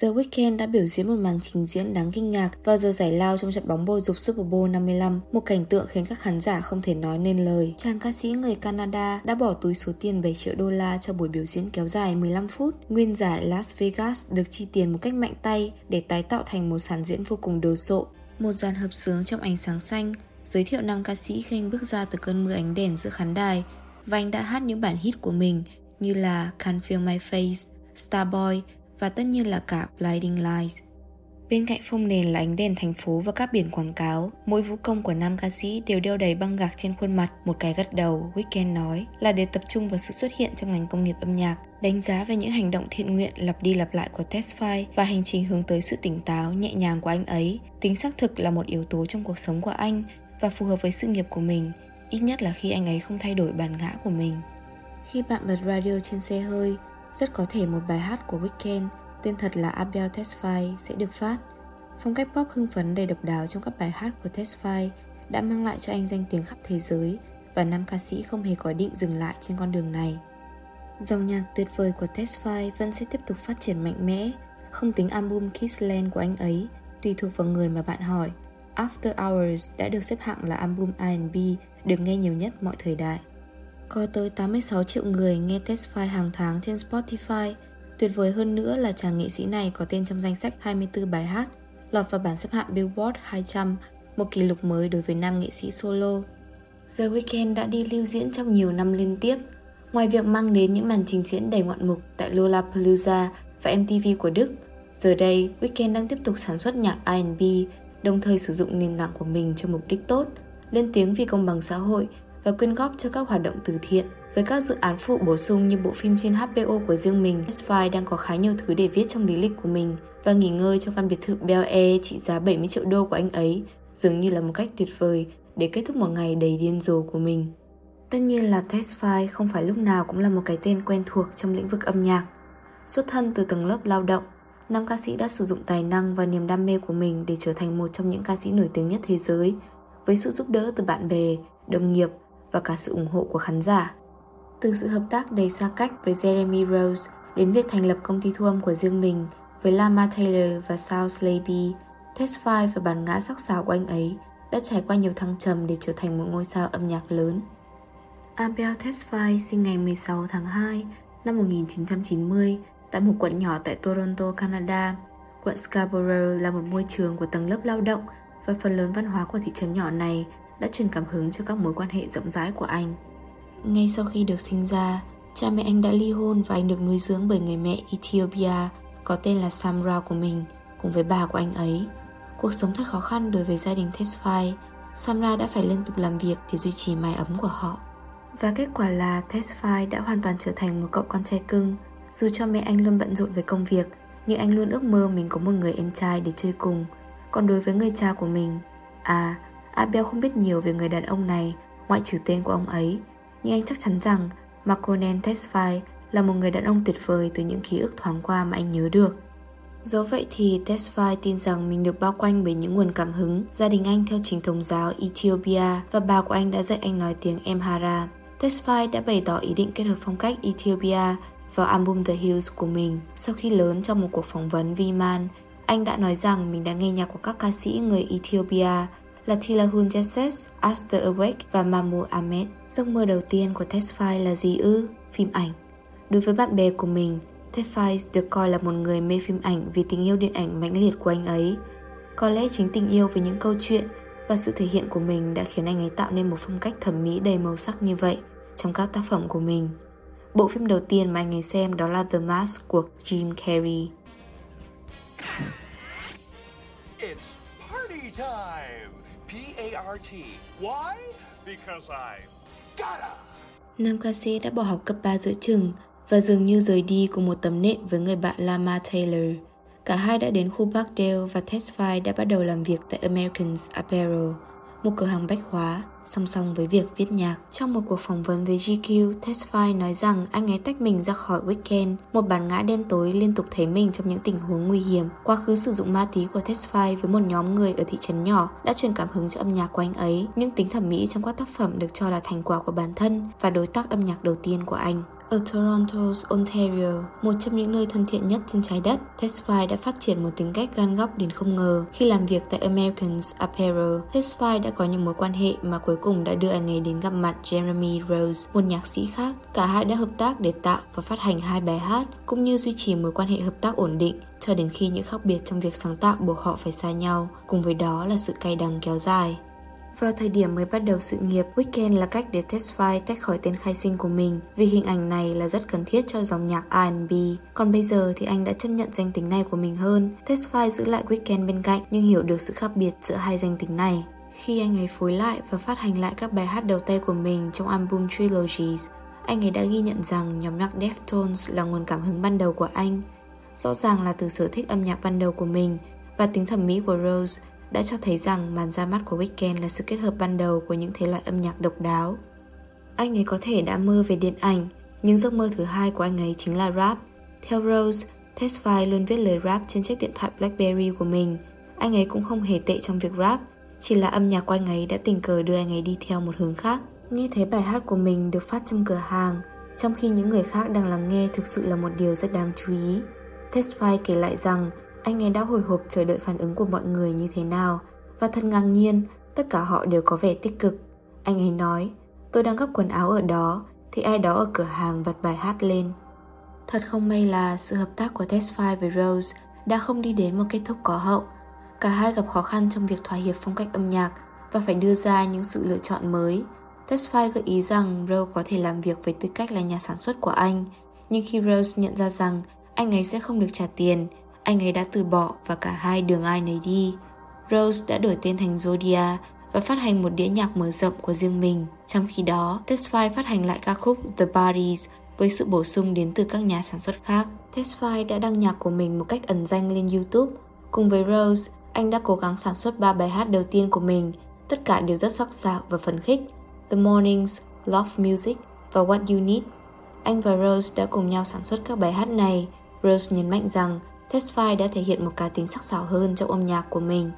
The Weeknd đã biểu diễn một màn trình diễn đáng kinh ngạc vào giờ giải lao trong trận bóng bầu dục Super Bowl 55, một cảnh tượng khiến các khán giả không thể nói nên lời. Chàng ca sĩ người Canada đã bỏ túi số tiền 7 triệu đô la cho buổi biểu diễn kéo dài 15 phút. Nguyên giải Las Vegas được chi tiền một cách mạnh tay để tái tạo thành một sàn diễn vô cùng đồ sộ. Một dàn hợp sướng trong ánh sáng xanh, giới thiệu năm ca sĩ khi anh bước ra từ cơn mưa ánh đèn giữa khán đài và anh đã hát những bản hit của mình như là Can't Feel My Face, Starboy và tất nhiên là cả Blinding Lights. Bên cạnh phông nền là ánh đèn thành phố và các biển quảng cáo. Mỗi vũ công của nam ca sĩ đều đeo đầy băng gạc trên khuôn mặt. Một cái gật đầu, Weekend nói, là để tập trung vào sự xuất hiện trong ngành công nghiệp âm nhạc, đánh giá về những hành động thiện nguyện lặp đi lặp lại của Tesfaye và hành trình hướng tới sự tỉnh táo, nhẹ nhàng của anh ấy. Tính xác thực là một yếu tố trong cuộc sống của anh và phù hợp với sự nghiệp của mình, ít nhất là khi anh ấy không thay đổi bản ngã của mình. Khi bạn bật radio trên xe hơi, rất có thể một bài hát của Weekend tên thật là Abel Tesfaye sẽ được phát. Phong cách pop hưng phấn đầy độc đáo trong các bài hát của Tesfaye đã mang lại cho anh danh tiếng khắp thế giới và nam ca sĩ không hề có định dừng lại trên con đường này. Dòng nhạc tuyệt vời của Tesfaye vẫn sẽ tiếp tục phát triển mạnh mẽ, không tính album Kissland của anh ấy, tùy thuộc vào người mà bạn hỏi. After Hours đã được xếp hạng là album R&B được nghe nhiều nhất mọi thời đại. Có tới 86 triệu người nghe Tesfaye hàng tháng trên Spotify. Tuyệt vời hơn nữa là chàng nghệ sĩ này có tên trong danh sách 24 bài hát, lọt vào bảng xếp hạng Billboard 200, một kỷ lục mới đối với nam nghệ sĩ solo. The Weeknd đã đi lưu diễn trong nhiều năm liên tiếp. Ngoài việc mang đến những màn trình diễn đầy ngoạn mục tại Lollapalooza và MTV của Đức, giờ đây Weeknd đang tiếp tục sản xuất nhạc R&B, đồng thời sử dụng nền tảng của mình cho mục đích tốt, lên tiếng vì công bằng xã hội và quyên góp cho các hoạt động từ thiện. Với các dự án phụ bổ sung như bộ phim trên HBO của riêng mình, Spy đang có khá nhiều thứ để viết trong lý lịch của mình và nghỉ ngơi trong căn biệt thự Bel Air trị giá 70 triệu đô của anh ấy dường như là một cách tuyệt vời để kết thúc một ngày đầy điên rồ của mình. Tất nhiên là Tesfaye không phải lúc nào cũng là một cái tên quen thuộc trong lĩnh vực âm nhạc. Xuất thân từ tầng lớp lao động, nam ca sĩ đã sử dụng tài năng và niềm đam mê của mình để trở thành một trong những ca sĩ nổi tiếng nhất thế giới, với sự giúp đỡ từ bạn bè, đồng nghiệp và cả sự ủng hộ của khán giả. Từ sự hợp tác đầy xa cách với Jeremy Rose đến việc thành lập công ty thu âm của riêng mình với Lama Taylor và Sal Slaby, Tesfaye và bản ngã sắc sảo của anh ấy đã trải qua nhiều thăng trầm để trở thành một ngôi sao âm nhạc lớn. Abel Tesfaye sinh ngày 16 tháng 2 năm 1990 tại một quận nhỏ tại Toronto, Canada. Quận Scarborough là một môi trường của tầng lớp lao động và phần lớn văn hóa của thị trấn nhỏ này đã truyền cảm hứng cho các mối quan hệ rộng rãi của anh. Ngay sau khi được sinh ra, cha mẹ anh đã ly hôn và anh được nuôi dưỡng bởi người mẹ Ethiopia có tên là Samra của mình cùng với bà của anh ấy. Cuộc sống thật khó khăn đối với gia đình Tesfaye. Samra đã phải liên tục làm việc để duy trì mái ấm của họ. Và kết quả là Tesfaye đã hoàn toàn trở thành một cậu con trai cưng. Dù cho mẹ anh luôn bận rộn với công việc, nhưng anh luôn ước mơ mình có một người em trai để chơi cùng. Còn đối với người cha của mình, à, Abel không biết nhiều về người đàn ông này, ngoại trừ tên của ông ấy, nhưng anh chắc chắn rằng Marconen Tesfaye là một người đàn ông tuyệt vời từ những ký ức thoáng qua mà anh nhớ được. Dẫu vậy thì Tesfaye tin rằng mình được bao quanh bởi những nguồn cảm hứng. Gia đình anh theo chính thống giáo Ethiopia và bà của anh đã dạy anh nói tiếng Emhara. Tesfaye đã bày tỏ ý định kết hợp phong cách Ethiopia vào album The Hills của mình. Sau khi lớn trong một cuộc phỏng vấn Viman, anh đã nói rằng mình đã nghe nhạc của các ca sĩ người Ethiopia là Tilahun Jesses, Aster Awake và Mahmoud Ahmed. Giấc mơ đầu tiên của Tesfaye là gì ư? Phim ảnh. Đối với bạn bè của mình, Tesfaye được coi là một người mê phim ảnh vì tình yêu điện ảnh mãnh liệt của anh ấy. Có lẽ chính tình yêu với những câu chuyện và sự thể hiện của mình đã khiến anh ấy tạo nên một phong cách thẩm mỹ đầy màu sắc như vậy trong các tác phẩm của mình. Bộ phim đầu tiên mà anh ấy xem đó là The Mask của Jim Carrey. It's party time! P-A-R-T. Why? Because I gotta! Nam ca sĩ đã bỏ học cấp 3 giữa chừng và dường như rời đi cùng một tấm nệm với người bạn Lama Taylor. Cả hai đã đến khu Parkdale và Tesfaye đã bắt đầu làm việc tại Americans Apparel, một cửa hàng bách hóa, song song với việc viết nhạc. Trong một cuộc phỏng vấn với GQ, Tesfaye nói rằng anh ấy tách mình ra khỏi Weekend, một bản ngã đen tối liên tục thấy mình trong những tình huống nguy hiểm. Quá khứ sử dụng ma túy của Tesfaye với một nhóm người ở thị trấn nhỏ đã truyền cảm hứng cho âm nhạc của anh ấy. Những tính thẩm mỹ trong các tác phẩm được cho là thành quả của bản thân và đối tác âm nhạc đầu tiên của anh. Ở Toronto, Ontario, một trong những nơi thân thiện nhất trên trái đất, Testify đã phát triển một tính cách gan góc đến không ngờ. Khi làm việc tại Americans Apparel, Testify đã có những mối quan hệ mà cuối cùng đã đưa anh ấy đến gặp mặt Jeremy Rose, một nhạc sĩ khác. Cả hai đã hợp tác để tạo và phát hành hai bài hát, cũng như duy trì mối quan hệ hợp tác ổn định cho đến khi những khác biệt trong việc sáng tạo buộc họ phải xa nhau, cùng với đó là sự cay đắng kéo dài. Vào thời điểm mới bắt đầu sự nghiệp, Weekend là cách để Tesfaye tách khỏi tên khai sinh của mình vì hình ảnh này là rất cần thiết cho dòng nhạc R&B. Còn bây giờ thì anh đã chấp nhận danh tính này của mình hơn. Tesfaye giữ lại Weekend bên cạnh nhưng hiểu được sự khác biệt giữa hai danh tính này. Khi anh ấy phối lại và phát hành lại các bài hát đầu tay của mình trong album Trilogies, anh ấy đã ghi nhận rằng nhóm nhạc Deftones là nguồn cảm hứng ban đầu của anh. Rõ ràng là từ sở thích âm nhạc ban đầu của mình và tính thẩm mỹ của Rose đã cho thấy rằng màn ra mắt của Weekend là sự kết hợp ban đầu của những thể loại âm nhạc độc đáo. Anh ấy có thể đã mơ về điện ảnh, nhưng giấc mơ thứ hai của anh ấy chính là rap. Theo Rose, Tesfaye luôn viết lời rap trên chiếc điện thoại BlackBerry của mình. Anh ấy cũng không hề tệ trong việc rap, chỉ là âm nhạc của anh ấy đã tình cờ đưa anh ấy đi theo một hướng khác. Nghe thấy bài hát của mình được phát trong cửa hàng, trong khi những người khác đang lắng nghe thực sự là một điều rất đáng chú ý. Tesfaye kể lại rằng anh ấy đã hồi hộp chờ đợi phản ứng của mọi người như thế nào và thật ngạc nhiên, tất cả họ đều có vẻ tích cực. Anh ấy nói, tôi đang gấp quần áo ở đó, thì ai đó ở cửa hàng bật bài hát lên. Thật không may là sự hợp tác của Tesfaye với Rose đã không đi đến một kết thúc có hậu. Cả hai gặp khó khăn trong việc thỏa hiệp phong cách âm nhạc và phải đưa ra những sự lựa chọn mới. Tesfaye gợi ý rằng Rose có thể làm việc với tư cách là nhà sản xuất của anh, nhưng khi Rose nhận ra rằng anh ấy sẽ không được trả tiền anh ấy đã từ bỏ và cả hai đường ai nấy đi. Rose đã đổi tên thành Zodia và phát hành một đĩa nhạc mở rộng của riêng mình. Trong khi đó, Tesfaye phát hành lại ca khúc The Bodies với sự bổ sung đến từ các nhà sản xuất khác. Tesfaye đã đăng nhạc của mình một cách ẩn danh lên YouTube. Cùng với Rose, anh đã cố gắng sản xuất ba bài hát đầu tiên của mình. Tất cả đều rất sắc sảo và phấn khích. The Mornings, Love Music và What You Need. Anh và Rose đã cùng nhau sản xuất các bài hát này. Rose nhấn mạnh rằng Tesfaye đã thể hiện một cá tính sắc sảo hơn trong âm nhạc của mình.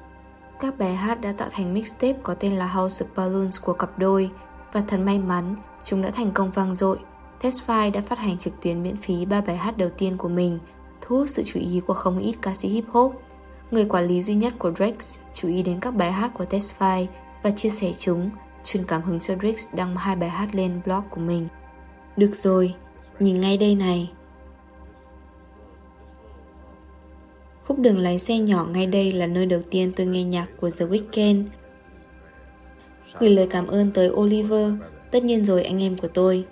Các bài hát đã tạo thành mixtape có tên là House of Balloons của cặp đôi và thật may mắn chúng đã thành công vang dội. Tesfaye đã phát hành trực tuyến miễn phí ba bài hát đầu tiên của mình, thu hút sự chú ý của không ít ca sĩ hip hop. Người quản lý duy nhất của Drake chú ý đến các bài hát của Tesfaye và chia sẻ chúng, truyền cảm hứng cho Drake đăng hai bài hát lên blog của mình. Được rồi, nhìn ngay đây này, Khúc đường lái xe nhỏ ngay đây là nơi đầu tiên tôi nghe nhạc của The Weeknd. Gửi lời cảm ơn tới Oliver, tất nhiên rồi anh em của tôi.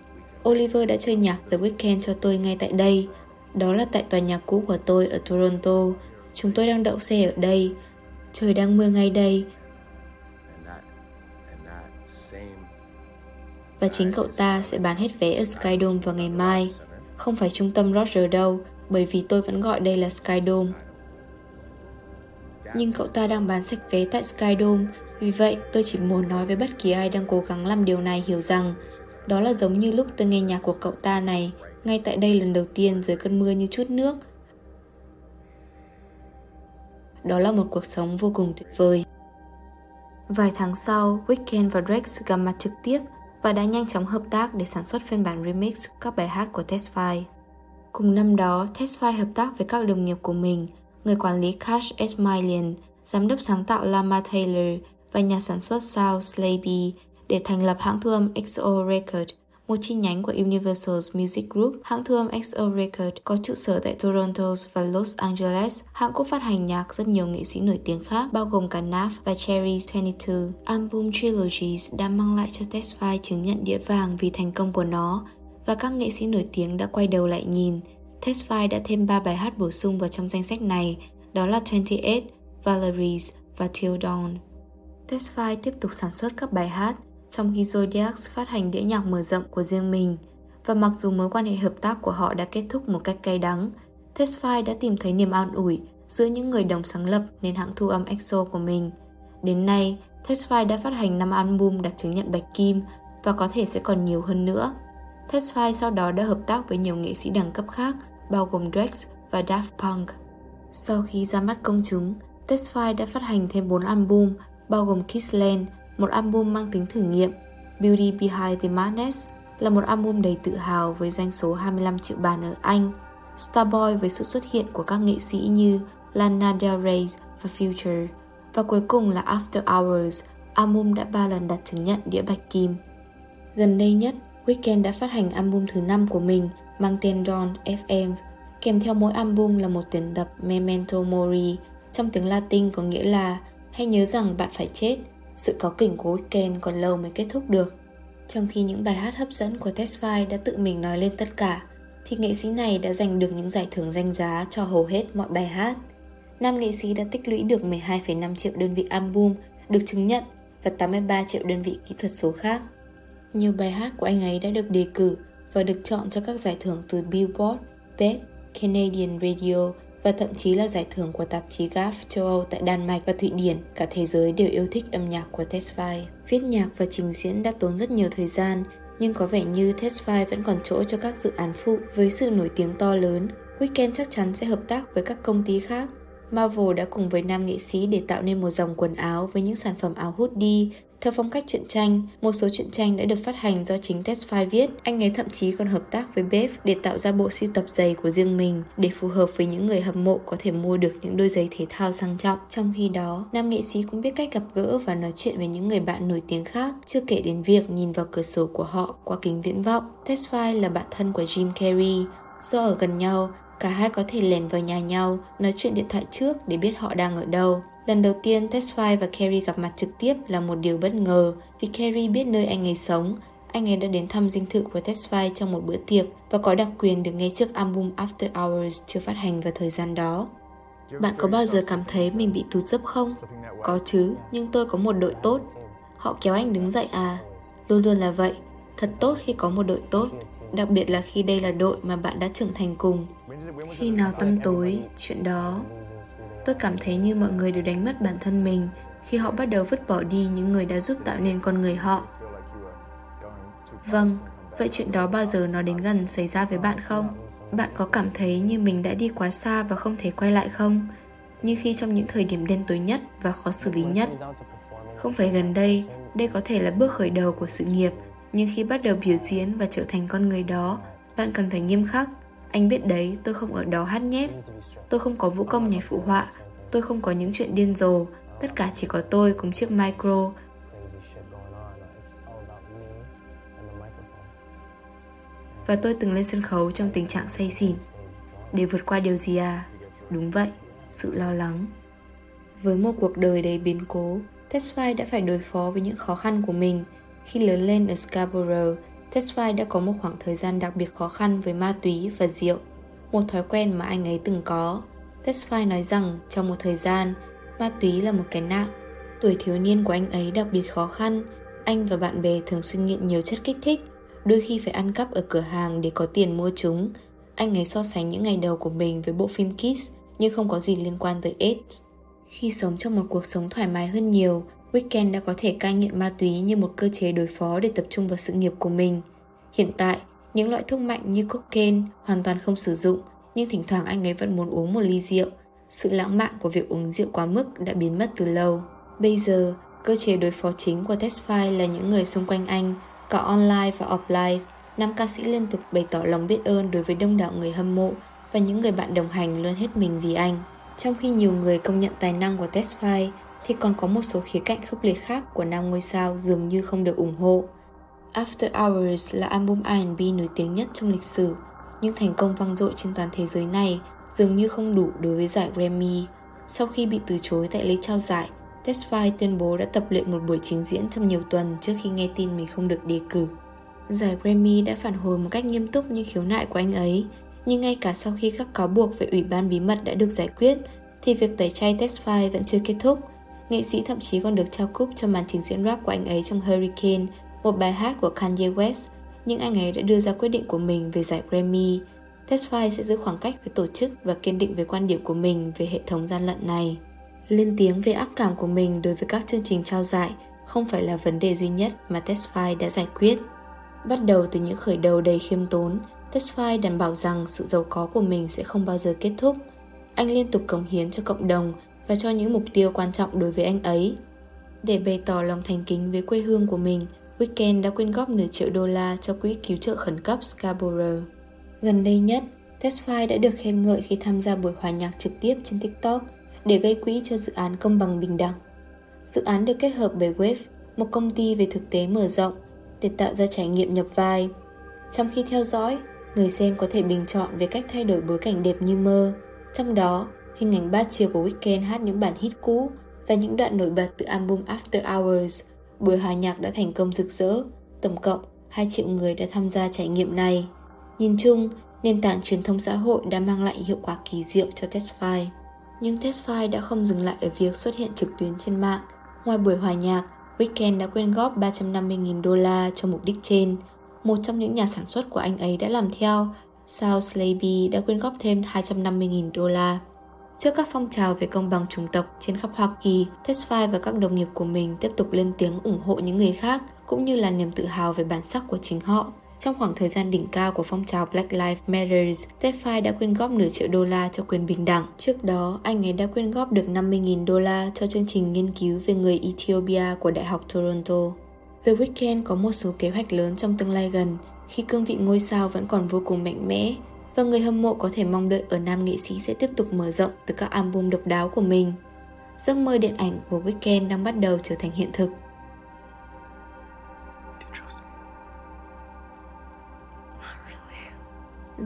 Oliver đã chơi nhạc The Weeknd cho tôi ngay tại đây. Đó là tại tòa nhà cũ của tôi ở Toronto. Chúng tôi đang đậu xe ở đây. Trời đang mưa ngay đây. Và chính cậu ta sẽ bán hết vé ở Skydome vào ngày mai. Không phải trung tâm Roger đâu, bởi vì tôi vẫn gọi đây là Skydome nhưng cậu ta đang bán sạch vé tại Skydome. Vì vậy, tôi chỉ muốn nói với bất kỳ ai đang cố gắng làm điều này hiểu rằng đó là giống như lúc tôi nghe nhạc của cậu ta này ngay tại đây lần đầu tiên dưới cơn mưa như chút nước. Đó là một cuộc sống vô cùng tuyệt vời. Vài tháng sau, Weekend và Drake gặp mặt trực tiếp và đã nhanh chóng hợp tác để sản xuất phiên bản remix các bài hát của Tesfaye. Cùng năm đó, Tesfaye hợp tác với các đồng nghiệp của mình người quản lý Cash Esmailian, giám đốc sáng tạo Lama Taylor và nhà sản xuất Sal Slaby để thành lập hãng thu âm XO Record, một chi nhánh của Universal Music Group. Hãng thu âm XO Record có trụ sở tại Toronto và Los Angeles. Hãng cũng phát hành nhạc rất nhiều nghệ sĩ nổi tiếng khác, bao gồm cả Naf và Cherries 22. Album Trilogies đã mang lại cho Testify chứng nhận đĩa vàng vì thành công của nó, và các nghệ sĩ nổi tiếng đã quay đầu lại nhìn. Tesfaye đã thêm 3 bài hát bổ sung vào trong danh sách này, đó là 28, Valeries và Till Dawn. Tesfaye tiếp tục sản xuất các bài hát, trong khi Zodiacs phát hành đĩa nhạc mở rộng của riêng mình. Và mặc dù mối quan hệ hợp tác của họ đã kết thúc một cách cay đắng, Tesfaye đã tìm thấy niềm an ủi giữa những người đồng sáng lập nên hãng thu âm EXO của mình. Đến nay, Tesfaye đã phát hành 5 album đạt chứng nhận bạch kim và có thể sẽ còn nhiều hơn nữa. Tesfaye sau đó đã hợp tác với nhiều nghệ sĩ đẳng cấp khác bao gồm Drake và Daft Punk. Sau khi ra mắt công chúng, Tesfaye đã phát hành thêm 4 album, bao gồm Kissland, một album mang tính thử nghiệm, Beauty Behind the Madness, là một album đầy tự hào với doanh số 25 triệu bản ở Anh, Starboy với sự xuất hiện của các nghệ sĩ như Lana Del Rey và Future, và cuối cùng là After Hours, album đã ba lần đạt chứng nhận đĩa bạch kim. Gần đây nhất, Weekend đã phát hành album thứ 5 của mình mang tên Dawn FM, kèm theo mỗi album là một tuyển tập Memento Mori, trong tiếng Latin có nghĩa là hãy nhớ rằng bạn phải chết, sự có kỉnh của Weekend còn lâu mới kết thúc được. Trong khi những bài hát hấp dẫn của Tesfaye đã tự mình nói lên tất cả, thì nghệ sĩ này đã giành được những giải thưởng danh giá cho hầu hết mọi bài hát. Nam nghệ sĩ đã tích lũy được 12,5 triệu đơn vị album được chứng nhận và 83 triệu đơn vị kỹ thuật số khác. Nhiều bài hát của anh ấy đã được đề cử và được chọn cho các giải thưởng từ Billboard, Best, Canadian Radio và thậm chí là giải thưởng của tạp chí GAF châu Âu tại Đan Mạch và Thụy Điển. Cả thế giới đều yêu thích âm nhạc của Tesfaye. Viết nhạc và trình diễn đã tốn rất nhiều thời gian, nhưng có vẻ như Tesfaye vẫn còn chỗ cho các dự án phụ. Với sự nổi tiếng to lớn, Weekend chắc chắn sẽ hợp tác với các công ty khác. Marvel đã cùng với nam nghệ sĩ để tạo nên một dòng quần áo với những sản phẩm áo hoodie, theo phong cách truyện tranh, một số truyện tranh đã được phát hành do chính Tesfaye viết. Anh ấy thậm chí còn hợp tác với Bev để tạo ra bộ sưu tập giày của riêng mình để phù hợp với những người hâm mộ có thể mua được những đôi giày thể thao sang trọng. Trong khi đó, nam nghệ sĩ cũng biết cách gặp gỡ và nói chuyện với những người bạn nổi tiếng khác, chưa kể đến việc nhìn vào cửa sổ của họ qua kính viễn vọng. Tesfaye là bạn thân của Jim Carrey. Do ở gần nhau, cả hai có thể lèn vào nhà nhau, nói chuyện điện thoại trước để biết họ đang ở đâu. Lần đầu tiên Tesfaye và Carrie gặp mặt trực tiếp là một điều bất ngờ vì Carrie biết nơi anh ấy sống. Anh ấy đã đến thăm dinh thự của Tesfaye trong một bữa tiệc và có đặc quyền được nghe trước album After Hours chưa phát hành vào thời gian đó. Bạn có bao giờ cảm thấy mình bị tụt dốc không? Có chứ, nhưng tôi có một đội tốt. Họ kéo anh đứng dậy à? Luôn luôn là vậy. Thật tốt khi có một đội tốt, đặc biệt là khi đây là đội mà bạn đã trưởng thành cùng. Khi nào tâm tối, chuyện đó Tôi cảm thấy như mọi người đều đánh mất bản thân mình khi họ bắt đầu vứt bỏ đi những người đã giúp tạo nên con người họ. Vâng, vậy chuyện đó bao giờ nó đến gần xảy ra với bạn không? Bạn có cảm thấy như mình đã đi quá xa và không thể quay lại không? Như khi trong những thời điểm đen tối nhất và khó xử lý nhất. Không phải gần đây, đây có thể là bước khởi đầu của sự nghiệp, nhưng khi bắt đầu biểu diễn và trở thành con người đó, bạn cần phải nghiêm khắc. Anh biết đấy, tôi không ở đó hát nhép, Tôi không có vũ công nhảy phụ họa, tôi không có những chuyện điên rồ, tất cả chỉ có tôi cùng chiếc micro. Và tôi từng lên sân khấu trong tình trạng say xỉn. Để vượt qua điều gì à? Đúng vậy, sự lo lắng. Với một cuộc đời đầy biến cố, Tesfaye đã phải đối phó với những khó khăn của mình. Khi lớn lên ở Scarborough, Tesfaye đã có một khoảng thời gian đặc biệt khó khăn với ma túy và rượu một thói quen mà anh ấy từng có. Tesfaye nói rằng trong một thời gian, ma túy là một cái nạn. Tuổi thiếu niên của anh ấy đặc biệt khó khăn, anh và bạn bè thường xuyên nghiện nhiều chất kích thích, đôi khi phải ăn cắp ở cửa hàng để có tiền mua chúng. Anh ấy so sánh những ngày đầu của mình với bộ phim Kiss nhưng không có gì liên quan tới AIDS. Khi sống trong một cuộc sống thoải mái hơn nhiều, Weekend đã có thể cai nghiện ma túy như một cơ chế đối phó để tập trung vào sự nghiệp của mình. Hiện tại, những loại thuốc mạnh như cocaine hoàn toàn không sử dụng, nhưng thỉnh thoảng anh ấy vẫn muốn uống một ly rượu. Sự lãng mạn của việc uống rượu quá mức đã biến mất từ lâu. Bây giờ, cơ chế đối phó chính của Tesfaye là những người xung quanh anh, cả online và offline. Nam ca sĩ liên tục bày tỏ lòng biết ơn đối với đông đảo người hâm mộ và những người bạn đồng hành luôn hết mình vì anh. Trong khi nhiều người công nhận tài năng của Tesfaye, thì còn có một số khía cạnh khốc liệt khác của nam ngôi sao dường như không được ủng hộ. After Hours là album R&B nổi tiếng nhất trong lịch sử, nhưng thành công vang dội trên toàn thế giới này dường như không đủ đối với giải Grammy. Sau khi bị từ chối tại lễ trao giải, Tesfaye tuyên bố đã tập luyện một buổi trình diễn trong nhiều tuần trước khi nghe tin mình không được đề cử. Giải Grammy đã phản hồi một cách nghiêm túc như khiếu nại của anh ấy, nhưng ngay cả sau khi các cáo buộc về ủy ban bí mật đã được giải quyết, thì việc tẩy chay Tesfaye vẫn chưa kết thúc. Nghệ sĩ thậm chí còn được trao cúp cho màn trình diễn rap của anh ấy trong Hurricane một bài hát của Kanye West, nhưng anh ấy đã đưa ra quyết định của mình về giải Grammy. Tesfaye sẽ giữ khoảng cách với tổ chức và kiên định với quan điểm của mình về hệ thống gian lận này. Lên tiếng về ác cảm của mình đối với các chương trình trao giải không phải là vấn đề duy nhất mà Tesfaye đã giải quyết. Bắt đầu từ những khởi đầu đầy khiêm tốn, Tesfaye đảm bảo rằng sự giàu có của mình sẽ không bao giờ kết thúc. Anh liên tục cống hiến cho cộng đồng và cho những mục tiêu quan trọng đối với anh ấy. Để bày tỏ lòng thành kính với quê hương của mình, Weekend đã quyên góp nửa triệu đô la cho quỹ cứu trợ khẩn cấp Scarborough. Gần đây nhất, Tesfaye đã được khen ngợi khi tham gia buổi hòa nhạc trực tiếp trên TikTok để gây quỹ cho dự án công bằng bình đẳng. Dự án được kết hợp bởi Wave, một công ty về thực tế mở rộng, để tạo ra trải nghiệm nhập vai. Trong khi theo dõi, người xem có thể bình chọn về cách thay đổi bối cảnh đẹp như mơ. Trong đó, hình ảnh ba chiều của Weekend hát những bản hit cũ và những đoạn nổi bật từ album After Hours. Buổi hòa nhạc đã thành công rực rỡ, tổng cộng 2 triệu người đã tham gia trải nghiệm này. Nhìn chung, nền tảng truyền thông xã hội đã mang lại hiệu quả kỳ diệu cho Testify. Nhưng Testify đã không dừng lại ở việc xuất hiện trực tuyến trên mạng. Ngoài buổi hòa nhạc, Weekend đã quyên góp 350.000 đô la cho mục đích trên. Một trong những nhà sản xuất của anh ấy đã làm theo, South Slaby đã quyên góp thêm 250.000 đô la. Trước các phong trào về công bằng chủng tộc trên khắp Hoa Kỳ, Tesfaye và các đồng nghiệp của mình tiếp tục lên tiếng ủng hộ những người khác, cũng như là niềm tự hào về bản sắc của chính họ. Trong khoảng thời gian đỉnh cao của phong trào Black Lives Matter, Tesfaye đã quyên góp nửa triệu đô la cho quyền bình đẳng. Trước đó, anh ấy đã quyên góp được 50.000 đô la cho chương trình nghiên cứu về người Ethiopia của Đại học Toronto. The Weeknd có một số kế hoạch lớn trong tương lai gần, khi cương vị ngôi sao vẫn còn vô cùng mạnh mẽ và người hâm mộ có thể mong đợi ở nam nghệ sĩ sẽ tiếp tục mở rộng từ các album độc đáo của mình. Giấc mơ điện ảnh của Weekend đang bắt đầu trở thành hiện thực.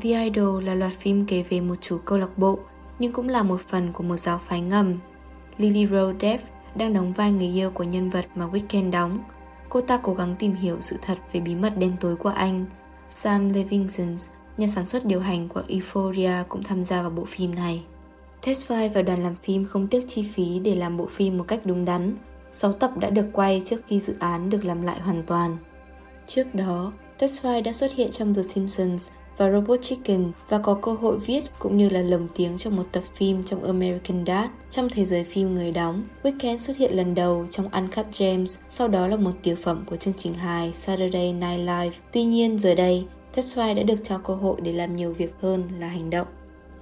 The Idol là loạt phim kể về một chủ câu lạc bộ, nhưng cũng là một phần của một giáo phái ngầm. Lily Rose Depp đang đóng vai người yêu của nhân vật mà Weekend đóng. Cô ta cố gắng tìm hiểu sự thật về bí mật đen tối của anh. Sam Levinson, nhà sản xuất điều hành của Euphoria cũng tham gia vào bộ phim này. Tesfaye và đoàn làm phim không tiếc chi phí để làm bộ phim một cách đúng đắn. 6 tập đã được quay trước khi dự án được làm lại hoàn toàn. Trước đó, Tesfaye đã xuất hiện trong The Simpsons và Robot Chicken và có cơ hội viết cũng như là lồng tiếng trong một tập phim trong American Dad. Trong thế giới phim người đóng, Weekend xuất hiện lần đầu trong Uncut Gems, sau đó là một tiểu phẩm của chương trình hài Saturday Night Live. Tuy nhiên, giờ đây, Tesfaye đã được trao cơ hội để làm nhiều việc hơn là hành động.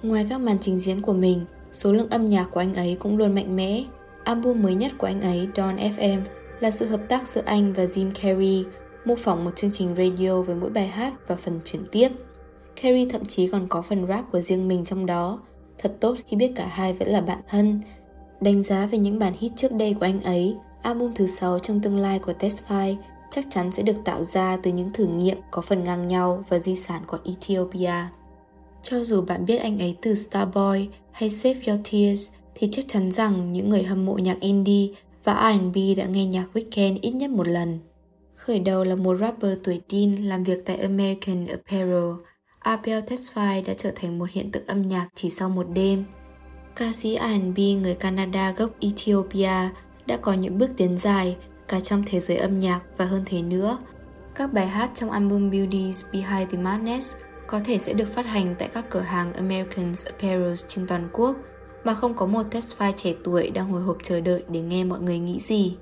Ngoài các màn trình diễn của mình, số lượng âm nhạc của anh ấy cũng luôn mạnh mẽ. Album mới nhất của anh ấy, Dawn FM, là sự hợp tác giữa anh và Jim Carrey, mô phỏng một chương trình radio với mỗi bài hát và phần chuyển tiếp. Carrey thậm chí còn có phần rap của riêng mình trong đó. Thật tốt khi biết cả hai vẫn là bạn thân. Đánh giá về những bản hit trước đây của anh ấy, album thứ 6 trong tương lai của Tesfaye chắc chắn sẽ được tạo ra từ những thử nghiệm có phần ngang nhau và di sản của Ethiopia. Cho dù bạn biết anh ấy từ Starboy hay Save Your Tears thì chắc chắn rằng những người hâm mộ nhạc indie và R&B đã nghe nhạc Weekend ít nhất một lần. Khởi đầu là một rapper tuổi teen làm việc tại American Apparel, Abel Tesfaye đã trở thành một hiện tượng âm nhạc chỉ sau một đêm. Ca sĩ R&B người Canada gốc Ethiopia đã có những bước tiến dài cả trong thế giới âm nhạc và hơn thế nữa. Các bài hát trong album Beauties Behind the Madness có thể sẽ được phát hành tại các cửa hàng American Apparel trên toàn quốc mà không có một Tesfaye trẻ tuổi đang hồi hộp chờ đợi để nghe mọi người nghĩ gì.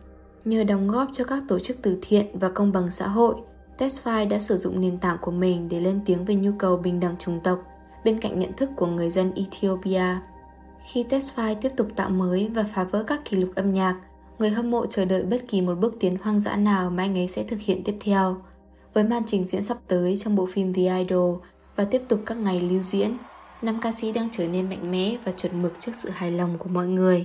Nhờ đóng góp cho các tổ chức từ thiện và công bằng xã hội, Tesfaye đã sử dụng nền tảng của mình để lên tiếng về nhu cầu bình đẳng chủng tộc bên cạnh nhận thức của người dân Ethiopia. Khi Tesfaye tiếp tục tạo mới và phá vỡ các kỷ lục âm nhạc, người hâm mộ chờ đợi bất kỳ một bước tiến hoang dã nào mà anh ấy sẽ thực hiện tiếp theo. Với màn trình diễn sắp tới trong bộ phim The Idol và tiếp tục các ngày lưu diễn, nam ca sĩ đang trở nên mạnh mẽ và chuẩn mực trước sự hài lòng của mọi người.